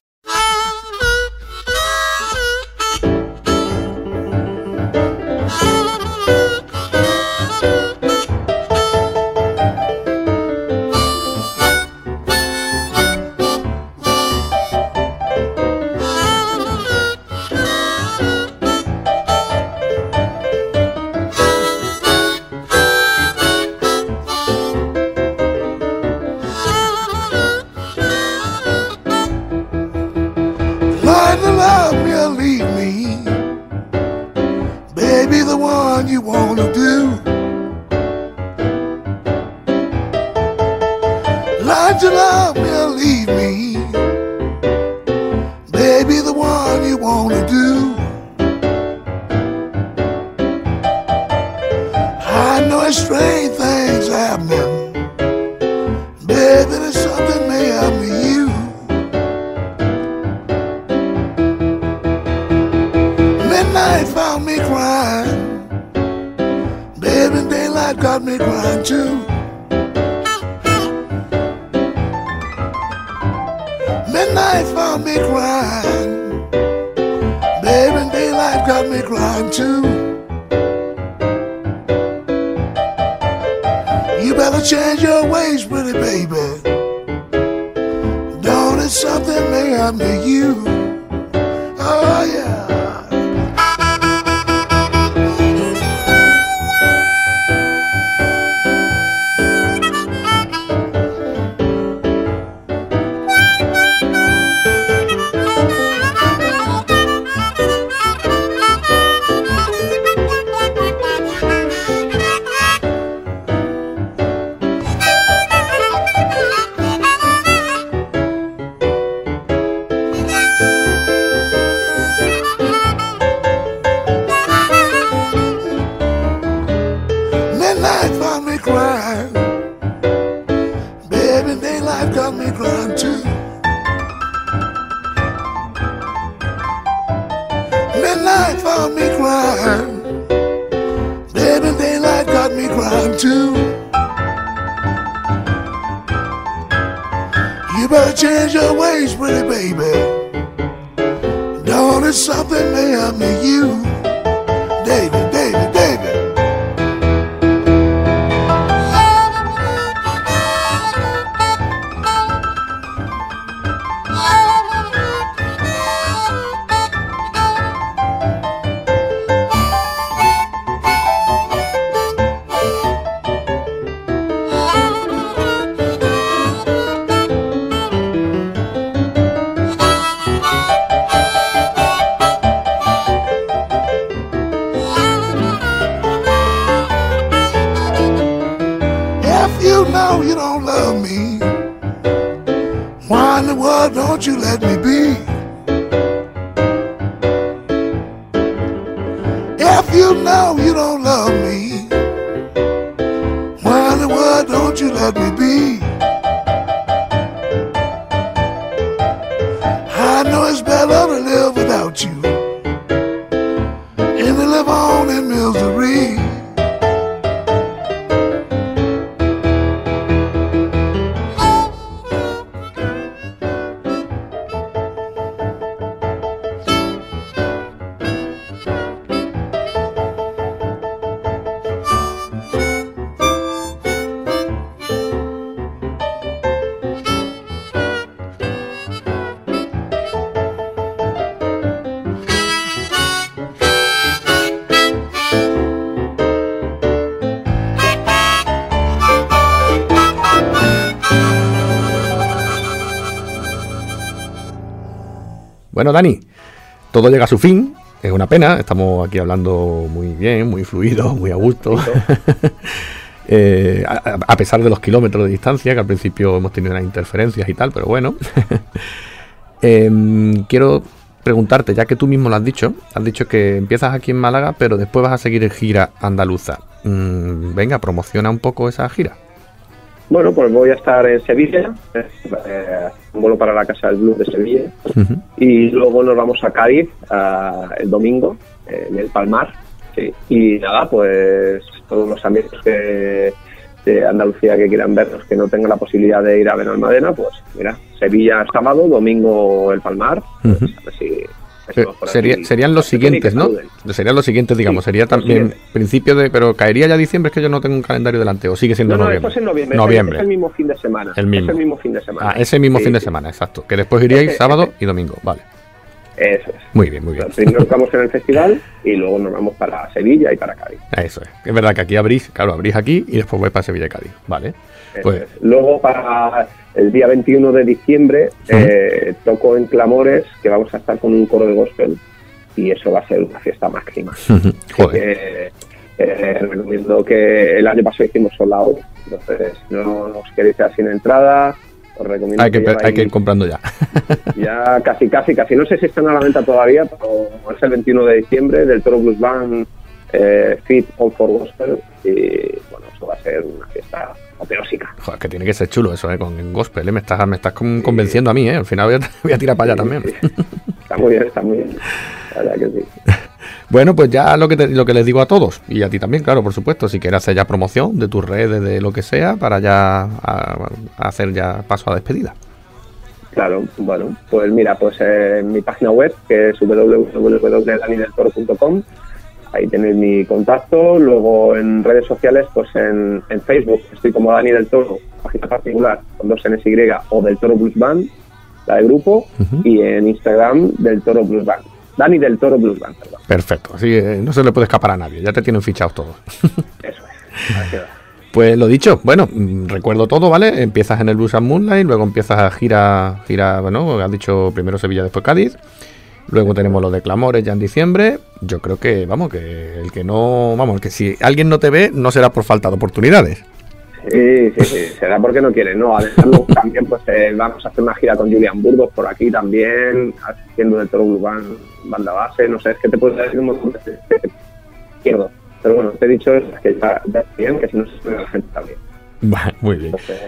Crying. Baby, daylight got me crying too. You better change your ways, pretty baby. Don't it something may happen to you? Be? If you know you don't love me, why in the world don't you let me be? Bueno, Dani, todo llega a su fin. Es una pena, estamos aquí hablando muy bien, muy fluido, muy a gusto. Eh, a, a pesar de los kilómetros de distancia, que al principio hemos tenido unas interferencias y tal, pero bueno. Em, quiero preguntarte, ya que tú mismo lo has dicho, has dicho que empiezas aquí en Málaga, pero después vas a seguir en gira andaluza. Mm, venga, promociona un poco esa gira. Bueno, pues voy a estar en Sevilla, eh, un vuelo para la Casa del Blues de Sevilla, y luego nos vamos a Cádiz el domingo, eh, en el Palmar. sí. Y nada, pues todos los amigos que de Andalucía que quieran vernos, que no tengan la posibilidad de ir a Benalmádena, pues mira, Sevilla sábado, domingo el Palmar. pues, Ujú. a ver si- a ver sería- serían los siguientes, ¿no? Serían los siguientes, digamos. Sí, sería también principio de. Pero caería ya diciembre, es que yo no tengo un calendario delante. O sigue siendo No, no, noviembre. esto es en noviembre. Noviembre. Es el mismo fin de semana. El mismo. Es el mismo fin de semana. Ah, ese mismo Sí, fin de semana, exacto. Que después iríais sábado y domingo. Vale. Eso es. Muy bien, muy bien. Primero estamos en el festival y luego nos vamos para Sevilla y para Cádiz. Eso es. Es verdad que aquí abrís, claro, abrís aquí y después vais para Sevilla y Cádiz. Vale. Eso Pues, es. Luego para el día 21 de diciembre eh, toco en Clamores que vamos a estar con un coro de gospel y eso va a ser una fiesta máxima. Joder. que eh, recomiendo que el año pasado hicimos sold out, entonces no os queréis quedar sin entrada, os recomiendo Hay que, que, hay que ir comprando ya. ya casi, casi, casi. No sé si están a la venta todavía, pero es el 21 de diciembre del Toro Blues Band eh, Fit All for Gospel. Y bueno, eso va a ser una fiesta apoteósica. Joder, que tiene que ser chulo eso, ¿eh? Con el gospel, ¿eh? Me estás, me estás con- convenciendo a mí, ¿eh? Al final voy a, voy a tirar para allá también. Está muy bien, está muy bien. La verdad que sí. Bueno, pues ya lo que, te- lo que les digo a todos, y a ti también, claro, por supuesto, si quieres hacer ya promoción de tus redes, de lo que sea, para ya a- a hacer ya paso a despedida. Claro, bueno, pues mira, pues en mi página web, que es www.danideltoro.com, ahí tenéis mi contacto. Luego en redes sociales, pues en, en Facebook estoy como Dani del Toro, página particular, con dos Ns y o del Toro Blues Band, la de grupo, y en Instagram del Toro Blues Band. Dani del Toro Blues Band, perdón. Perfecto, así eh, no se le puede escapar a nadie, ya te tienen fichados todos. Eso es. Pues lo dicho, bueno, mm, recuerdo todo, ¿vale? Empiezas en el Blues and Moonlight, luego empiezas a gira, gira, bueno, has dicho primero Sevilla, después Cádiz. Luego tenemos lo de Clamores ya en diciembre. Yo creo que, vamos, que el que no, vamos, que si alguien no te ve, no será por falta de oportunidades. Sí, sí, sí, será porque no quiere, ¿no? Además, también pues eh, vamos a hacer una gira con Julian Burgos por aquí también, haciendo del Toro Blues Band, banda base, no sé, es que te puedo decir un montón de de- izquierdo. Pero bueno, te he dicho es que ya, bien, que si no se la gente también. Vale, Muy bien. Entonces,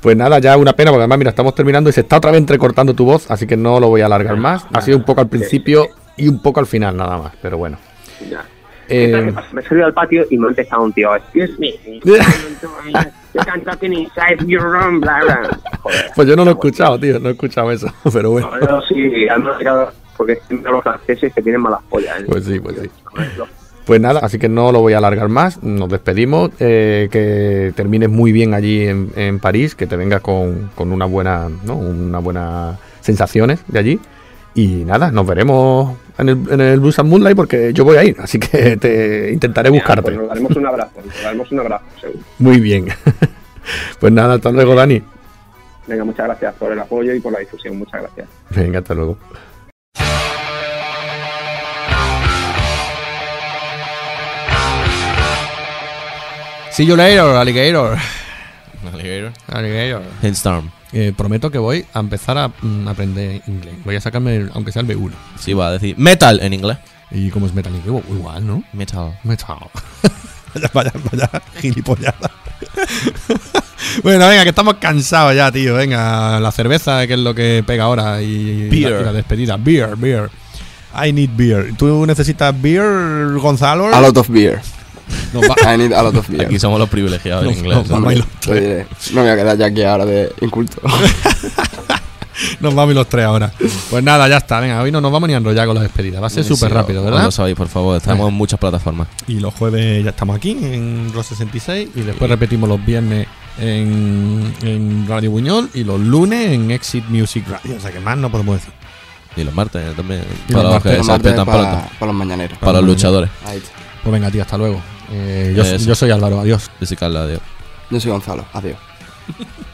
Pues nada, ya una pena, porque además, mira, estamos terminando y se está otra vez entrecortando tu voz, así que no lo voy a alargar más. Ha sido un poco al principio y un poco al final, nada más, pero bueno. ya. Eh, Me he salido al patio y me ha empezado un tío, excuse me, inside your room, bla, bla. Joder. pues yo no lo he escuchado, tío, no he escuchado eso, pero bueno. No, sí, además, porque siempre los franceses que tienen malas pollas. ¿eh? Pues sí, pues sí. Pues nada, así que no lo voy a alargar más. Nos despedimos. eh, que termines muy bien allí en, en París, que te vengas con, con una buena, ¿no? Una buena sensaciones de allí. Y nada, nos veremos en el, en el Blues and Moonlight porque yo voy a ir, así que te intentaré buscarte. Pues nos daremos un abrazo, nos daremos un abrazo, seguro. Muy bien. pues nada, hasta luego, Dani. Venga, muchas gracias por el apoyo y por la difusión, muchas gracias. Venga, hasta luego. See you later, alligator. Alligator. Alligator. Handstorm. Eh, prometo que voy a empezar a mm, aprender inglés. Voy a sacarme, el- aunque sea el B1. Sí, va a decir metal en inglés. ¿Y cómo es metal inglés? Igual, ¿no? Metal. Metal. vaya, vaya, vaya, gilipollada. bueno, venga, que estamos cansados ya, tío. Venga, la cerveza, que es lo que pega ahora. Y, Beer. la, y la despedida. Beer, beer. I need beer. ¿Tú necesitas beer, Gonzalo? A lot of beer. Nos, va- I need a lot of beer. Aquí somos los privilegiados en inglés. nos vamos ir los tres. Oye, no me voy a quedar ya aquí ahora de inculto. Nos vamos los tres ahora. Pues nada, ya está. Venga, hoy no nos vamos ni a enrollar con la despedida. Va a ser súper sí, rápido, ¿verdad? Lo sabéis, por favor. Estamos en muchas plataformas. Y los jueves ya estamos aquí en Ros 66 y después repetimos los viernes en, en Radio Buñol y los lunes en Exit Music Radio. O sea que más no podemos decir. Y los martes también. Y para los los que se para, para los mañaneros. Para los luchadores. Ahí está. Pues venga, tío, hasta luego. Eh, yo, Eso. yo soy Álvaro, adiós. Yo soy Carla, adiós. Yo soy Gonzalo. Adiós.